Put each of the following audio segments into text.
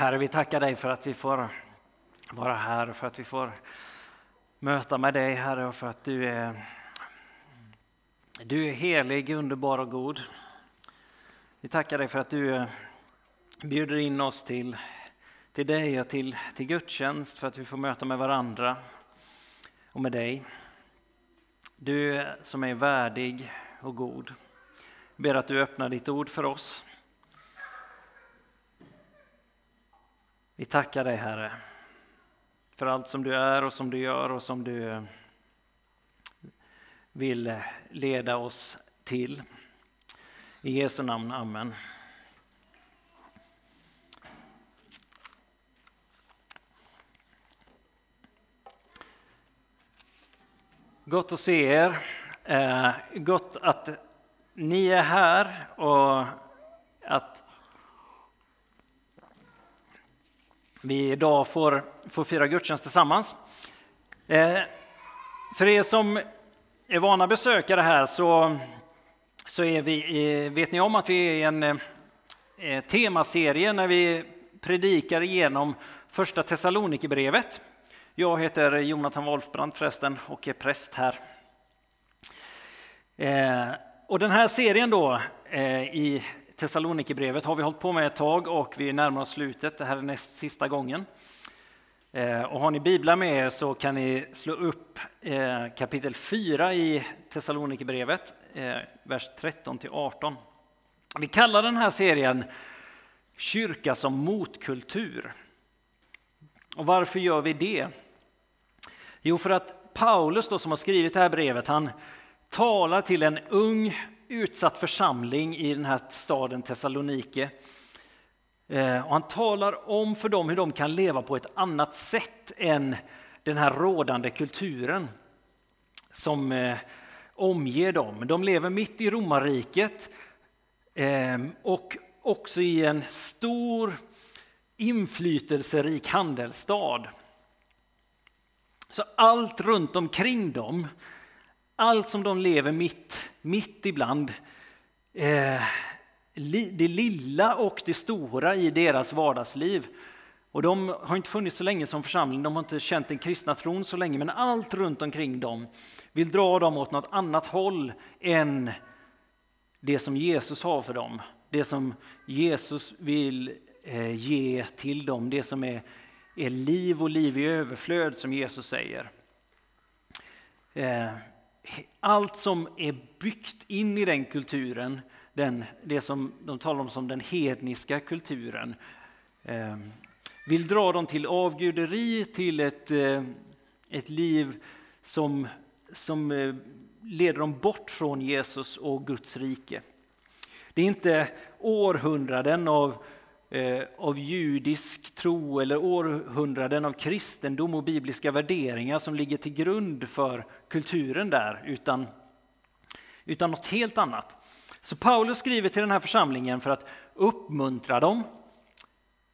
Herre, vi tackar dig för att vi får vara här, och för att vi får möta med dig, Herre, och för att du är, du är helig, underbar och god. Vi tackar dig för att du bjuder in oss till, till dig och till, till gudstjänst, för att vi får möta med varandra och med dig. Du som är värdig och god. Jag ber att du öppnar ditt ord för oss. Vi tackar dig Herre för allt som du är och som du gör och som du eh, vill leda oss till. I Jesu namn, Amen. Gott att se er. Eh, gott att ni är här och att vi idag får, får fira gudstjänst tillsammans. Eh, för er som är vana besökare här så, så är vi, vet ni om att vi är i en eh, eh, temaserie när vi predikar igenom första Thessalonikerbrevet. Jag heter Jonathan Wolfbrand förresten och är präst här. Eh, och den här serien då eh, i Thessalonikerbrevet har vi hållit på med ett tag och vi närmar oss slutet. Det här är näst sista gången. Eh, och har ni biblar med er så kan ni slå upp eh, kapitel 4 i Thessalonikerbrevet, eh, vers 13 till 18. Vi kallar den här serien Kyrka som motkultur. Och varför gör vi det? Jo, för att Paulus då, som har skrivit det här brevet, han talar till en ung utsatt församling i den här staden Thessalonike. Eh, och han talar om för dem hur de kan leva på ett annat sätt än den här rådande kulturen som eh, omger dem. De lever mitt i romarriket eh, och också i en stor inflytelserik handelsstad. Så allt runt omkring dem, allt som de lever mitt, mitt ibland, eh, det lilla och det stora i deras vardagsliv. Och de har inte funnits så länge som församling, de har inte känt den kristna tron så länge, men allt runt omkring dem vill dra dem åt något annat håll än det som Jesus har för dem. Det som Jesus vill eh, ge till dem, det som är är liv och liv i överflöd som Jesus säger. Eh, allt som är byggt in i den kulturen, den, det som de talar om som den hedniska kulturen, eh, vill dra dem till avguderi, till ett, eh, ett liv som, som eh, leder dem bort från Jesus och Guds rike. Det är inte århundraden av Eh, av judisk tro eller århundraden av kristendom och bibliska värderingar som ligger till grund för kulturen där, utan, utan något helt annat. Så Paulus skriver till den här församlingen för att uppmuntra dem,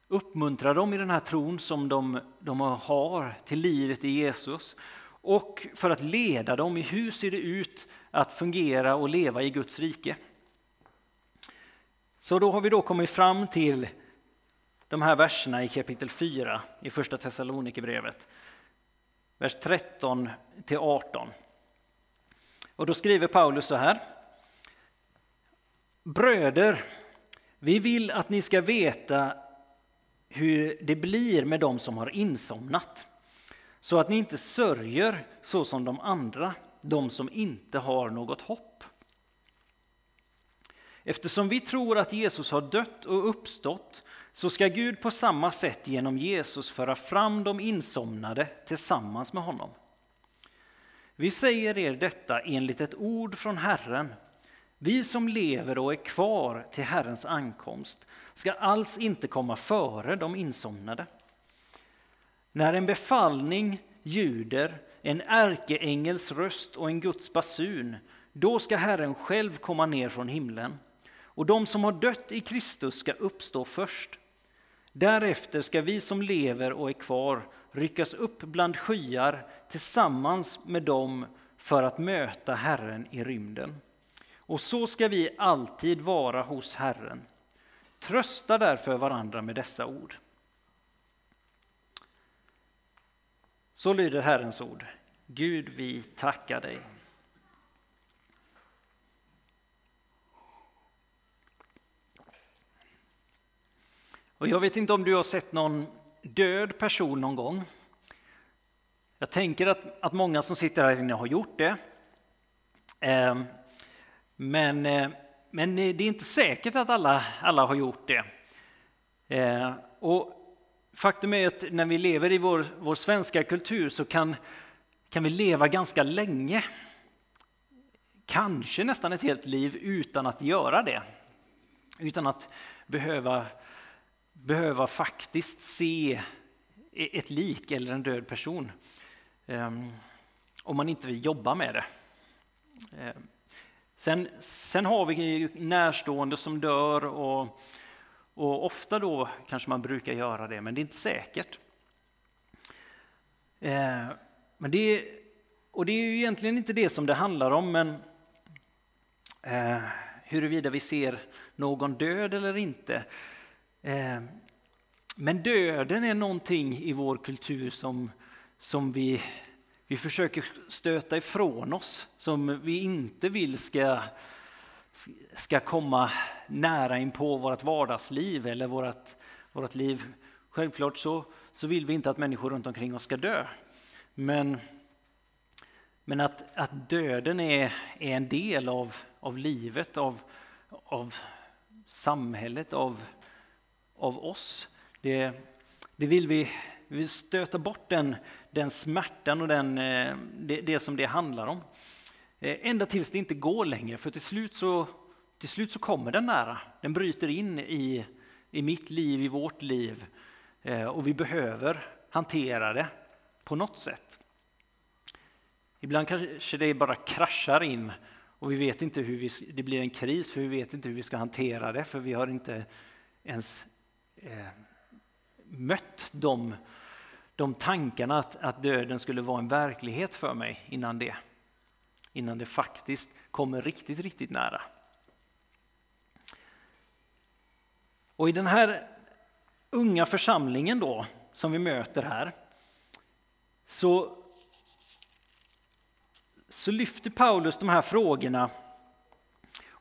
uppmuntra dem i den här tron som de, de har till livet i Jesus och för att leda dem i hur ser det ut att fungera och leva i Guds rike. Så då har vi då kommit fram till de här verserna i kapitel 4 i Första Thessalonikerbrevet. Vers 13 till 18. Och då skriver Paulus så här. Bröder, vi vill att ni ska veta hur det blir med dem som har insomnat, så att ni inte sörjer så som de andra, de som inte har något hopp. Eftersom vi tror att Jesus har dött och uppstått så ska Gud på samma sätt genom Jesus föra fram de insomnade tillsammans med honom. Vi säger er detta enligt ett ord från Herren. Vi som lever och är kvar till Herrens ankomst ska alls inte komma före de insomnade. När en befallning ljuder, en ärkeängels röst och en Guds basun, då ska Herren själv komma ner från himlen och de som har dött i Kristus ska uppstå först. Därefter ska vi som lever och är kvar ryckas upp bland skyar tillsammans med dem för att möta Herren i rymden. Och så ska vi alltid vara hos Herren. Trösta därför varandra med dessa ord. Så lyder Herrens ord. Gud, vi tackar dig. Och jag vet inte om du har sett någon död person någon gång. Jag tänker att, att många som sitter här inne har gjort det. Ehm, eh, men, eh, men det är inte säkert att alla, alla har gjort det. Eh, och faktum är att när vi lever i vår, vår svenska kultur så kan, kan vi leva ganska länge. Kanske nästan ett helt liv utan att göra det. Utan att behöva, behöva faktiskt se e- ett lik eller en död person. Ehm, om man inte vill jobba med det. Ehm, sen, sen har vi närstående som dör och och ofta då kanske man brukar göra det, men det är inte säkert. Ehm, men det och det är ju egentligen inte det som det handlar om, men eh, huruvida vi ser någon död eller inte. Eh, men döden är någonting i vår kultur som, som vi, vi försöker stöta ifrån oss, som vi inte vill ska ska komma nära in på vårt vardagsliv eller vårt, vårt liv. Självklart så, så vill vi inte att människor runt omkring oss ska dö. Men, men att, att döden är, är en del av, av livet, av, av samhället, av, av oss. Det, det vill vi, vi vill stöta bort den, den smärtan och den, eh, det, det som det handlar om. Eh, ända tills det inte går längre, för till slut så, till slut så kommer den nära. Den bryter in i, i mitt liv, i vårt liv. Eh, och vi behöver hantera det på något sätt. Ibland kanske det bara kraschar in och vi vet inte hur vi, det blir en kris för vi vet inte hur vi ska hantera det för vi har inte ens eh, mött de, de tankarna att, att döden skulle vara en verklighet för mig innan det innan det faktiskt kommer riktigt, riktigt nära. Och i den här unga församlingen då, som vi möter här, så, så lyfter Paulus de här frågorna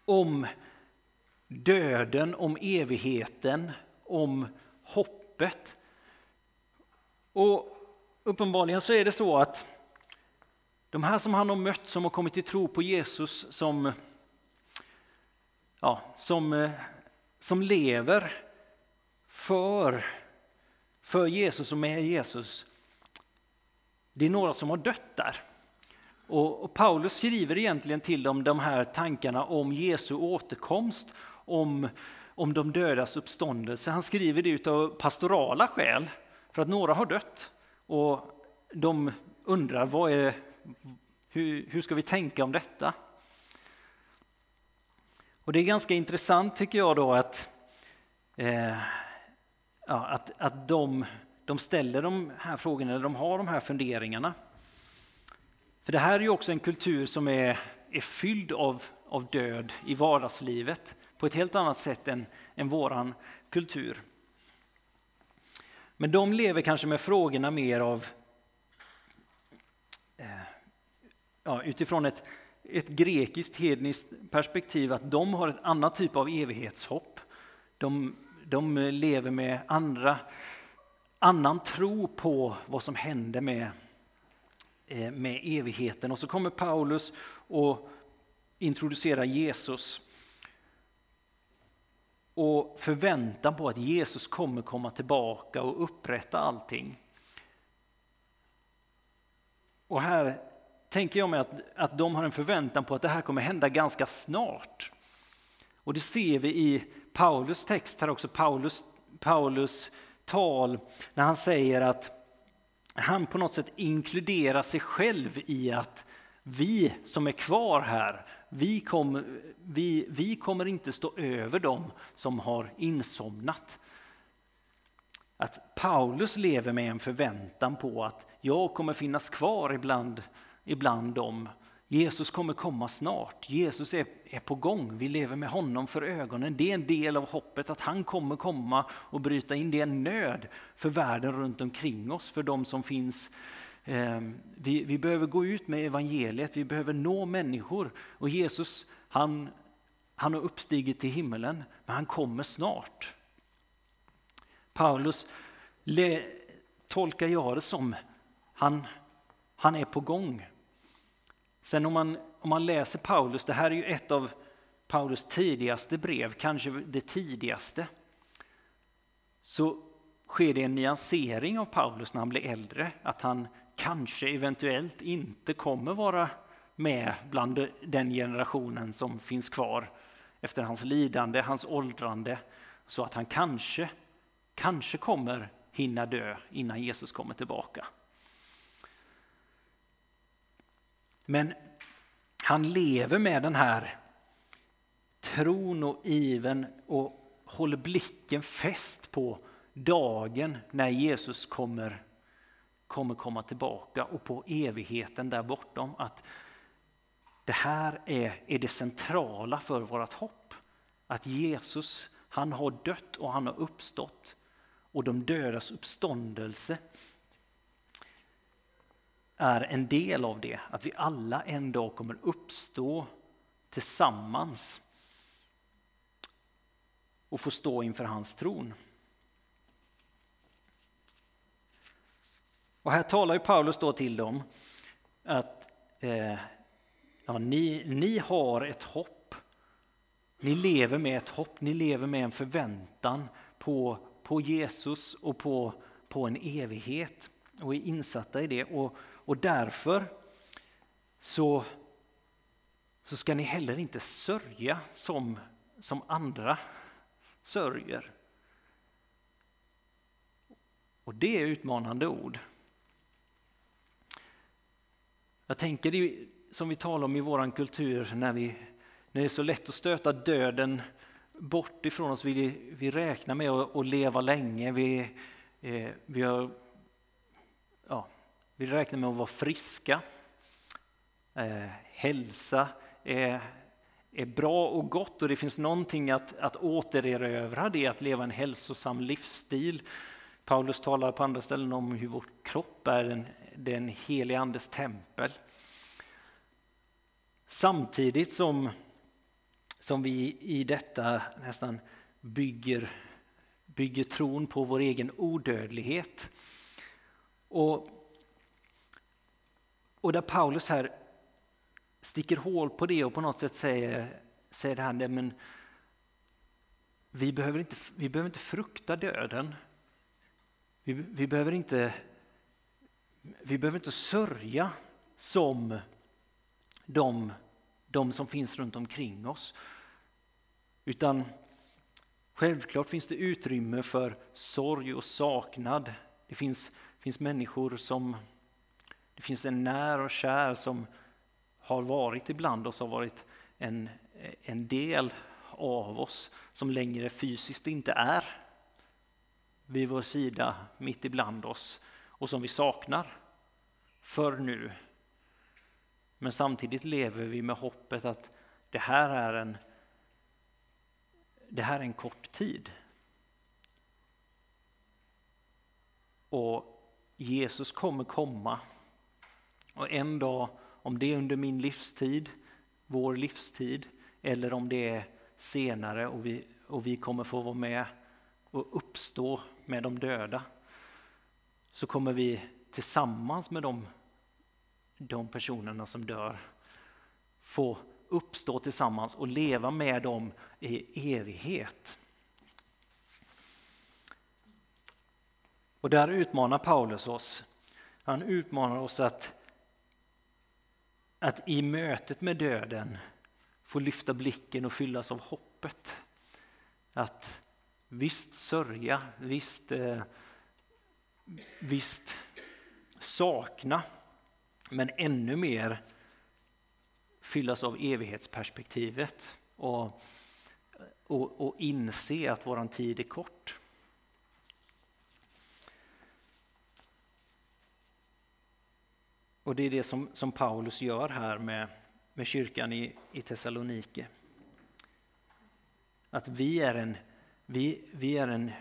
om döden, om evigheten, om hoppet. Och uppenbarligen så är det så att de här som han har mött, som har kommit till tro på Jesus, som, ja, som, eh, som lever för, för Jesus och med Jesus. Det är några som har dött där. Och, och Paulus skriver egentligen till dem de här tankarna om Jesu återkomst, om, om de dödas uppståndelse. Han skriver det av pastorala skäl, för att några har dött. Och de undrar vad är, hur, hur ska vi tänka om detta? Och det är ganska intressant tycker jag då att, eh, ja, att, att de, de ställer de här frågorna, eller de har de här funderingarna. För det här är ju också en kultur som är, är fylld av, av död i vardagslivet på ett helt annat sätt än, än våran kultur. Men de lever kanske med frågorna mer av eh, ja, utifrån ett, ett grekiskt hedniskt perspektiv att de har ett annat typ av evighetshopp. De, de lever med andra, annan tro på vad som händer med, eh, med evigheten. Och så kommer Paulus och introducerar Jesus och förväntan på att Jesus kommer komma tillbaka och upprätta allting. Och här tänker jag mig att, att de har en förväntan på att det här kommer hända ganska snart. Och det ser vi i Paulus text här också, Paulus, Paulus tal, när han säger att han på något sätt inkluderar sig själv i att vi som är kvar här, vi kommer, vi, vi kommer inte stå över dem som har insomnat. Att Paulus lever med en förväntan på att jag kommer finnas kvar ibland ibland dem. Jesus kommer komma snart. Jesus är, är på gång. Vi lever med honom för ögonen. Det är en del av hoppet att han kommer komma och bryta in. Det är en nöd för världen runt omkring oss, för de som finns Ehm, vi, vi behöver gå ut med evangeliet, vi behöver nå människor. Och Jesus, han, han har uppstigit till himmelen, men han kommer snart. Paulus le, tolkar jag det som han, han är på gång. Sen om man, om man läser Paulus, det här är ju ett av Paulus tidigaste brev, kanske det tidigaste, så sker det en nyansering av Paulus när han blir äldre, att han kanske eventuellt inte kommer vara med bland den generationen som finns kvar efter hans lidande, hans åldrande, så att han kanske, kanske kommer hinna dö innan Jesus kommer tillbaka. Men han lever med den här tron och iven och håller blicken fäst på dagen när Jesus kommer, kommer komma tillbaka och på evigheten där bortom. Att det här är, är det centrala för vårt hopp. Att Jesus, han har dött och han har uppstått. Och de dödas uppståndelse är en del av det. Att vi alla en dag kommer uppstå tillsammans och få stå inför hans tron. Och här talar ju Paulus då till dem att eh, ja, ni, ni har ett hopp. Ni lever med ett hopp, ni lever med en förväntan på, på Jesus och på, på en evighet och är insatta i det. Och, och därför så, så ska ni heller inte sörja som, som andra sörjer. Och det är utmanande ord. Jag tänker det som vi talar om i vår kultur när, vi, när det är så lätt att stöta döden bort ifrån oss. Vi, vi räknar med att, att leva länge. Vi, eh, vi, har, ja, vi räknar med att vara friska. Eh, hälsa är, är bra och gott och det finns någonting att, att återerövra det, att leva en hälsosam livsstil. Paulus talar på andra ställen om hur vår kropp är en, den helige Andes tempel. Samtidigt som, som vi i detta nästan bygger, bygger tron på vår egen odödlighet. Och, och där Paulus här sticker hål på det och på något sätt säger, säger det här, men vi behöver inte, vi behöver inte frukta döden. Vi, vi, behöver inte, vi behöver inte sörja som de, de som finns runt omkring oss. Utan självklart finns det utrymme för sorg och saknad. Det finns, finns människor som, det finns en när och kär som har varit ibland oss, har varit en, en del av oss som längre fysiskt inte är vid vår sida, mitt ibland oss och som vi saknar för nu. Men samtidigt lever vi med hoppet att det här är en, det här är en kort tid. Och Jesus kommer komma. Och en dag om det är under min livstid, vår livstid, eller om det är senare och vi, och vi kommer få vara med och uppstå med de döda, så kommer vi tillsammans med de, de personerna som dör få uppstå tillsammans och leva med dem i evighet. Och där utmanar Paulus oss. Han utmanar oss att att i mötet med döden få lyfta blicken och fyllas av hoppet. Att visst sörja, visst, eh, visst sakna, men ännu mer fyllas av evighetsperspektivet och, och, och inse att vår tid är kort. Och det är det som, som Paulus gör här med, med kyrkan i, i Thessalonike. Att vi är, en, vi, vi är en,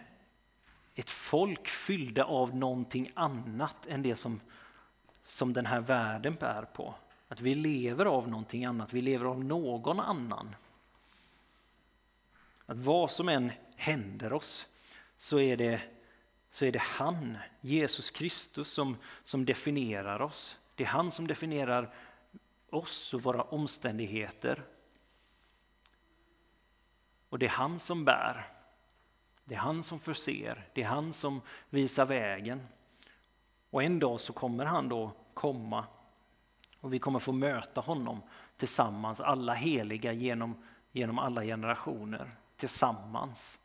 ett folk fyllda av någonting annat än det som, som den här världen bär på. Att vi lever av någonting annat, vi lever av någon annan. Att vad som än händer oss så är det, så är det han, Jesus Kristus, som, som definierar oss. Det är han som definierar oss och våra omständigheter. Och det är han som bär. Det är han som förser, det är han som visar vägen. Och en dag så kommer han då komma och vi kommer få möta honom tillsammans, alla heliga genom, genom alla generationer tillsammans.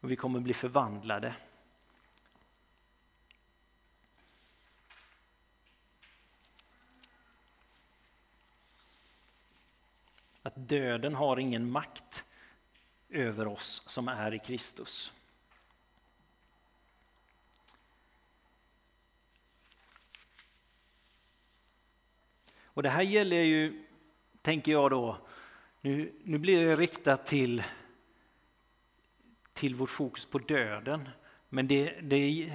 Och vi kommer bli förvandlade. Att döden har ingen makt över oss som är i Kristus. Och det här gäller ju, tänker jag då, nu, nu blir det riktat till, till vårt fokus på döden. Men det, det,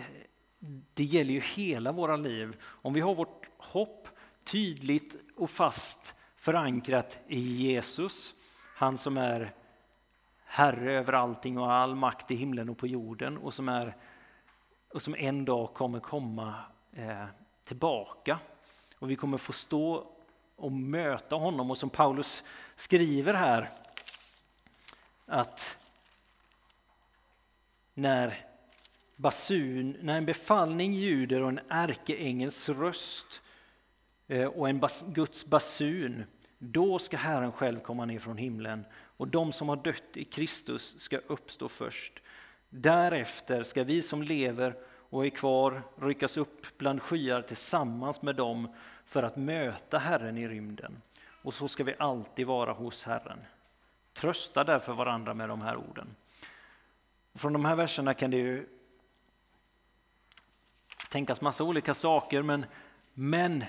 det gäller ju hela våra liv. Om vi har vårt hopp tydligt och fast förankrat i Jesus, han som är Herre över allting och all makt i himlen och på jorden och som, är, och som en dag kommer komma eh, tillbaka. Och vi kommer få stå och möta honom och som Paulus skriver här att när, basun, när en befallning ljuder och en ärkeängels röst eh, och en bas, Guds basun, då ska Herren själv komma ner från himlen och de som har dött i Kristus ska uppstå först. Därefter ska vi som lever och är kvar ryckas upp bland skyar tillsammans med dem för att möta Herren i rymden. Och så ska vi alltid vara hos Herren. Trösta därför varandra med de här orden. Från de här verserna kan det ju tänkas massa olika saker, men, men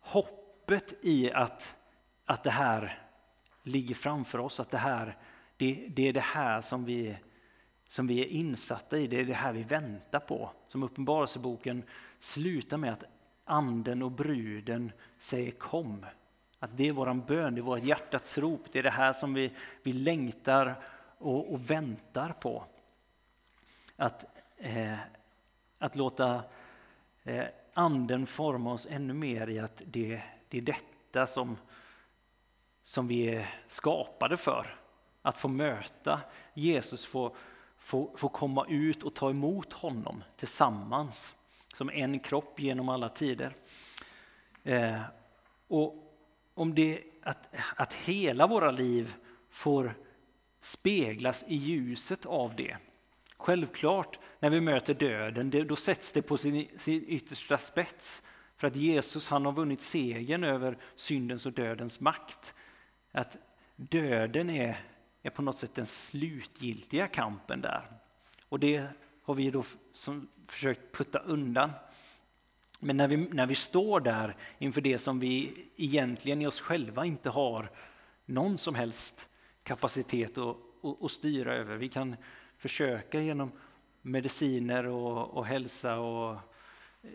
hoppet i att, att det här ligger framför oss, att det, här, det, det är det här som vi, som vi är insatta i, det är det här vi väntar på. Som Uppenbarelseboken slutar med att anden och bruden säger kom. Att det är våran bön, det är vårt hjärtats rop, det är det här som vi, vi längtar och, och väntar på. Att, eh, att låta eh, anden forma oss ännu mer i att det, det är detta som, som vi är skapade för. Att få möta Jesus, få, få, få komma ut och ta emot honom tillsammans som en kropp genom alla tider. Eh, och om det, att, att hela våra liv får speglas i ljuset av det. Självklart, när vi möter döden, det, då sätts det på sin, sin yttersta spets. För att Jesus han har vunnit segern över syndens och dödens makt. Att döden är, är på något sätt den slutgiltiga kampen där. Och det har vi då som försökt putta undan. Men när vi, när vi står där inför det som vi egentligen i oss själva inte har någon som helst kapacitet att, att, att styra över. Vi kan försöka genom mediciner och, och hälsa och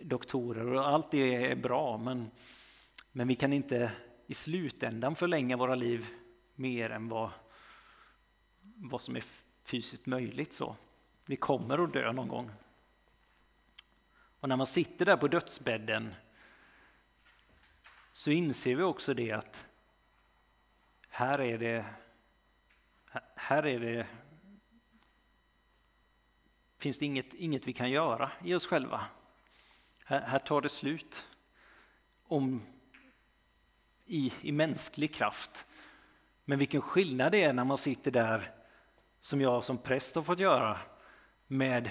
doktorer och allt det är bra men, men vi kan inte i slutändan förlänga våra liv mer än vad, vad som är fysiskt möjligt. Så. Vi kommer att dö någon gång. Och när man sitter där på dödsbädden så inser vi också det att här är det, här är det finns det inget, inget vi kan göra i oss själva. Här, här tar det slut om, i, i mänsklig kraft. Men vilken skillnad det är när man sitter där, som jag som präst har fått göra, med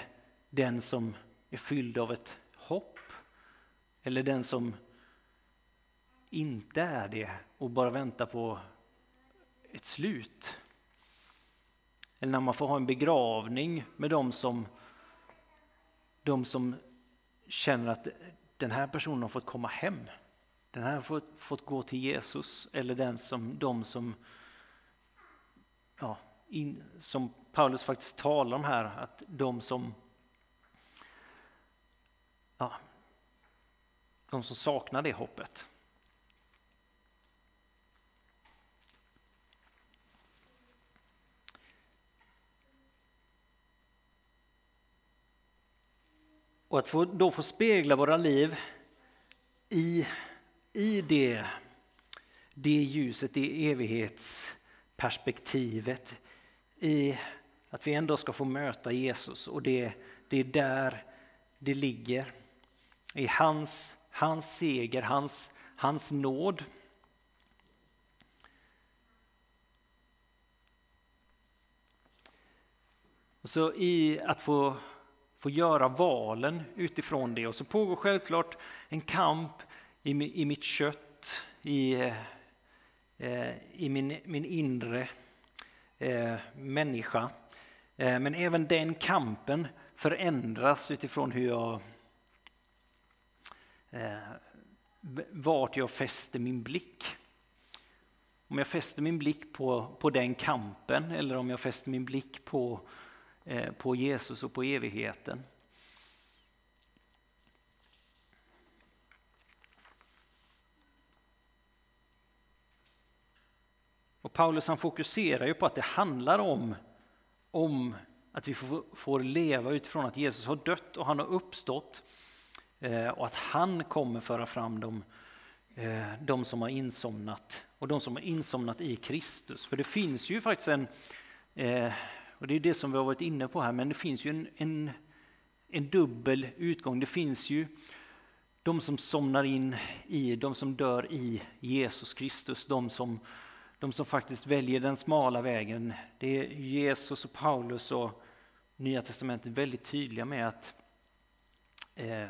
den som är fylld av ett hopp. Eller den som inte är det och bara väntar på ett slut. Eller när man får ha en begravning med de som, de som känner att den här personen har fått komma hem. Den här har fått, fått gå till Jesus. Eller den som, de som, ja, in, som Paulus faktiskt talar om här, att de som ja, de som saknar det hoppet. Och att få, då få spegla våra liv i, i det, det ljuset, det evighetsperspektivet. I att vi ändå ska få möta Jesus och det, det är där det ligger. I hans, hans seger, hans, hans nåd. Och så i att få få göra valen utifrån det. Och så pågår självklart en kamp i, i mitt kött, i, eh, i min, min inre eh, människa. Eh, men även den kampen förändras utifrån hur jag eh, vart jag fäster min blick. Om jag fäster min blick på, på den kampen eller om jag fäster min blick på Eh, på Jesus och på evigheten. Och Paulus han fokuserar ju på att det handlar om, om att vi får, får leva utifrån att Jesus har dött och han har uppstått eh, och att han kommer föra fram dem, eh, de som har insomnat och de som har insomnat i Kristus. För det finns ju faktiskt en eh, och det är det som vi har varit inne på här, men det finns ju en, en, en dubbel utgång. Det finns ju de som somnar in i, de som dör i Jesus Kristus, de som, de som faktiskt väljer den smala vägen. Det är Jesus och Paulus och Nya Testamentet väldigt tydliga med att, eh,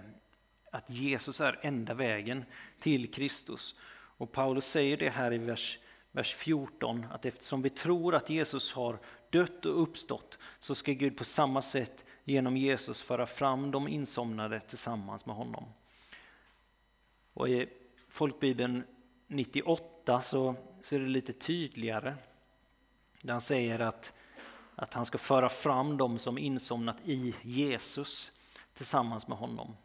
att Jesus är enda vägen till Kristus. Och Paulus säger det här i vers, vers 14, att eftersom vi tror att Jesus har dött och uppstått så ska Gud på samma sätt genom Jesus föra fram de insomnade tillsammans med honom. Och I folkbibeln 98 så, så är det lite tydligare. Där han säger att, att han ska föra fram dem som insomnat i Jesus tillsammans med honom.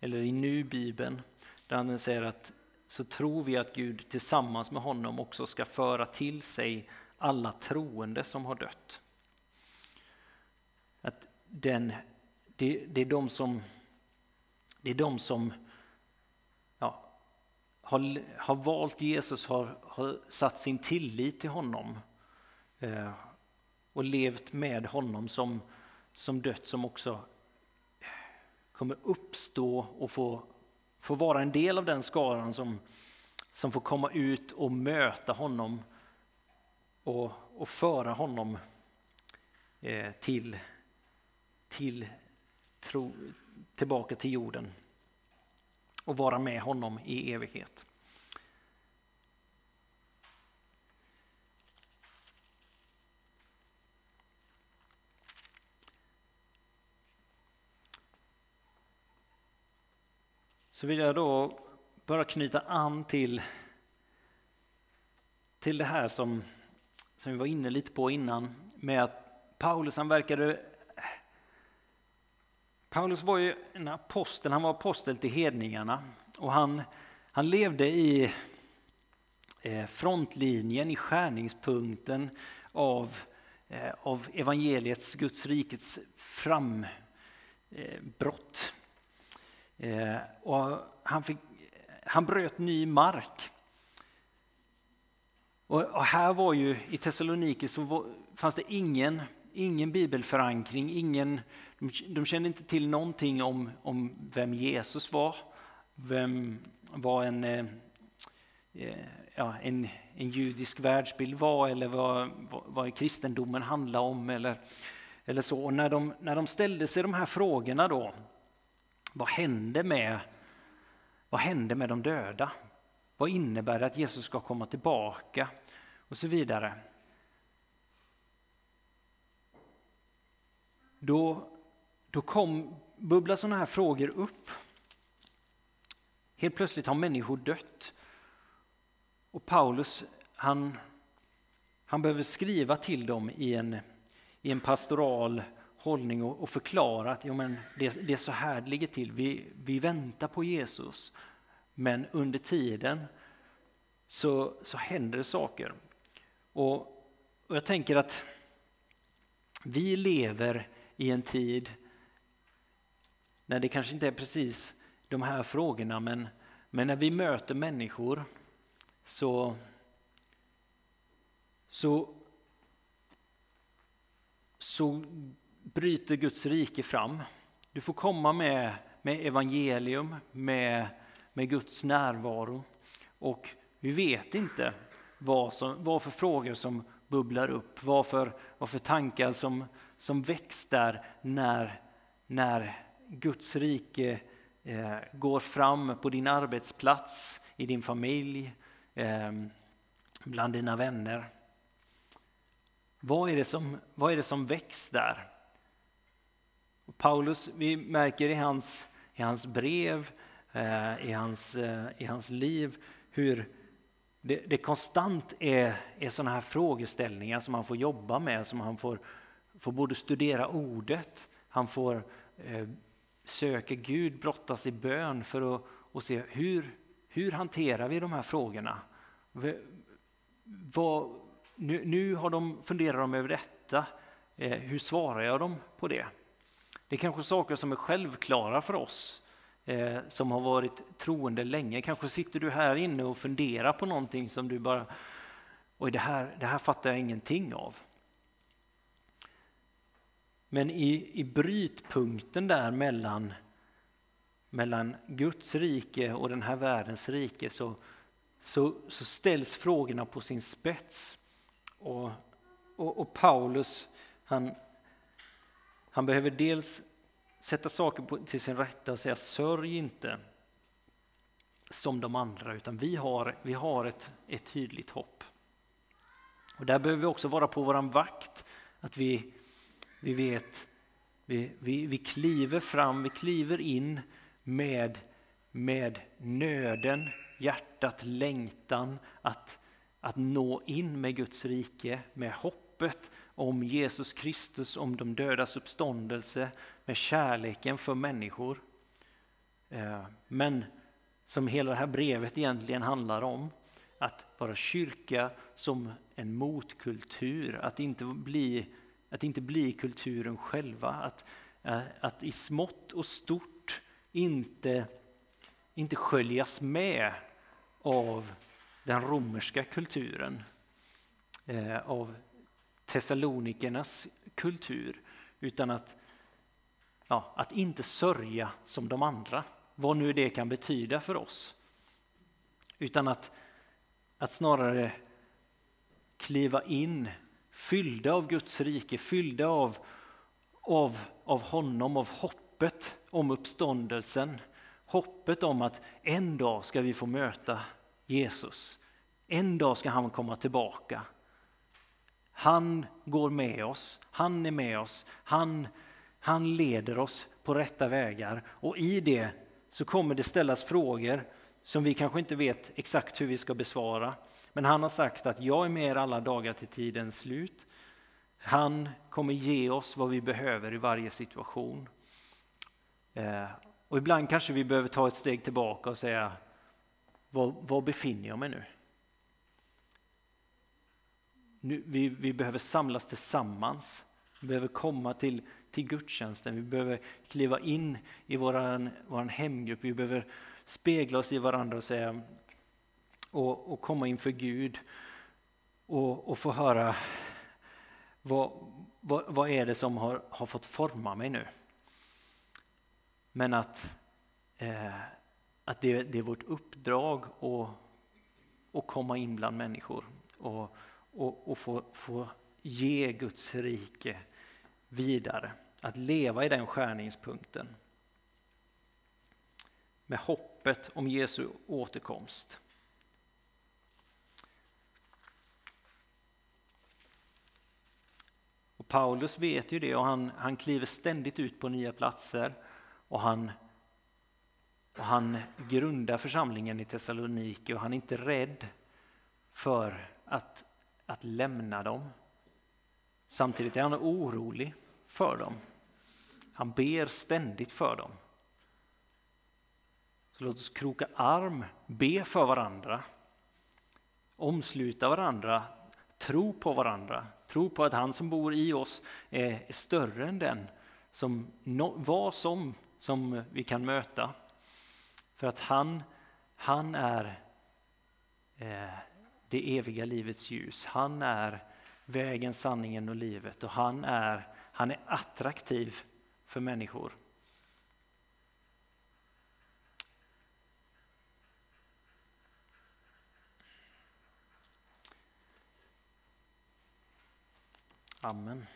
Eller i Nu-bibeln där han säger att så tror vi att Gud tillsammans med honom också ska föra till sig alla troende som har dött. Att den, det, det är de som, det är de som har, har valt Jesus, har, har satt sin tillit till honom eh, och levt med honom som, som dött, som också kommer uppstå och få, få vara en del av den skaran som, som får komma ut och möta honom och, och föra honom eh, till, till tro, tillbaka till jorden och vara med honom i evighet. Så vill jag då bara knyta an till, till det här som som vi var inne lite på innan, med att Paulus han verkade... Paulus var ju en apostel, han var apostel till hedningarna och han, han levde i eh, frontlinjen, i skärningspunkten av, eh, av evangeliets, Guds rikets frambrott. Eh, och han, fick, han bröt ny mark. Och, här var ju i Thessaloniki så var, fanns det ingen, ingen bibelförankring, ingen, de, kände inte till någonting om, om vem Jesus var, vem var en, eh, eh ja, en, en judisk världsbild var eller vad, vad, vad kristendomen handlade om eller, eller så. Och när de, när de ställde sig de här frågorna då, vad hände med, vad hände med de döda? Vad innebär det att Jesus ska komma tillbaka? Och så vidare. Då, då kom, bubblar sådana här frågor upp. Helt plötsligt har människor dött. Och Paulus han, han behöver skriva till dem i en, i en pastoral hållning och, och förklara att jo, men det, det är så här det ligger till. Vi, vi väntar på Jesus, men under tiden så, så händer det saker. Och, och jag tänker att vi lever i en tid när det kanske inte är precis de här frågorna, men, men när vi möter människor så, så, så bryter Guds rike fram. Du får komma med, med evangelium, med, med Guds närvaro. Och vi vet inte vad, som, vad för frågor som bubblar upp, vad för, vad för tankar som, som väcks där när, när Guds rike eh, går fram på din arbetsplats, i din familj, eh, bland dina vänner. Vad är det som, vad är det som väcks där? Paulus, vi märker i hans, i hans brev, eh, i, hans, eh, i hans liv, hur det, det konstant är, är sådana här frågeställningar som han får jobba med, som han får, får både studera ordet, han får eh, söka Gud, brottas i bön för att och se hur, hur hanterar vi de här frågorna? Vad, nu, nu har de, funderar de över detta, eh, hur svarar jag dem på det? Det är kanske saker som är självklara för oss eh, som har varit troende länge. Kanske sitter du här inne och funderar på någonting som du bara, oj det här, det här fattar jag ingenting av. Men i, i brytpunkten där mellan, mellan Guds rike och den här världens rike så, så, så ställs frågorna på sin spets. Och, och, och Paulus han, han behöver dels sätta saker på, till sin rätta och säga sörj inte som de andra, utan vi har, vi har ett, ett tydligt hopp. Och där behöver vi också vara på vår vakt, att vi, vi vet, vi, vi, vi kliver fram, vi kliver in med, med nöden, hjärtat, längtan att, att nå in med Guds rike, med hoppet om Jesus Kristus, om de dödas uppståndelse, med kärleken för människor. Eh, men som hela det här brevet egentligen handlar om, att vara kyrka som en motkultur, att inte bli, att inte bli kulturen själva, att, eh, att i smått och stort inte, inte sköljas med av den romerska kulturen, eh, av Thessalonikernas kultur, utan att, ja, att inte sörja som de andra, vad nu det kan betyda för oss. Utan att, att snarare kliva in fyllda av Guds rike, fyllda av, av, av honom, av hoppet om uppståndelsen. Hoppet om att en dag ska vi få möta Jesus. En dag ska han komma tillbaka. Han går med oss, han är med oss, han, han leder oss på rätta vägar och i det så kommer det ställas frågor som vi kanske inte vet exakt hur vi ska besvara. Men han har sagt att jag är med er alla dagar till tidens slut. Han kommer ge oss vad vi behöver i varje situation. Eh, och ibland kanske vi behöver ta ett steg tillbaka och säga, var, var befinner jag mig nu? Nu, vi, vi behöver samlas tillsammans. Vi behöver komma till, till gudstjänsten. Vi behöver kliva in i vår våran hemgrupp. Vi behöver spegla oss i varandra och, säga, och, och komma inför Gud och, och få höra vad, vad, vad, är det som har, har fått forma mig nu? Men att, eh, att det, det, är vårt uppdrag att, att komma in bland människor och, och, och få, få ge Guds rike vidare. Att leva i den skärningspunkten. Med hoppet om Jesu återkomst. Och Paulus vet ju det och han, han kliver ständigt ut på nya platser och han, och han grundar församlingen i Thessaloniki och han är inte rädd för att att lämna dem. Samtidigt är han orolig för dem. Han ber ständigt för dem. Så låt oss kroka arm, be för varandra, omsluta varandra, tro på varandra, tro på att han som bor i oss är större än den som vad som, som vi kan möta. För att han, han är eh, det eviga livets ljus. Han är vägen, sanningen och livet och han är, han är attraktiv för människor. Amen.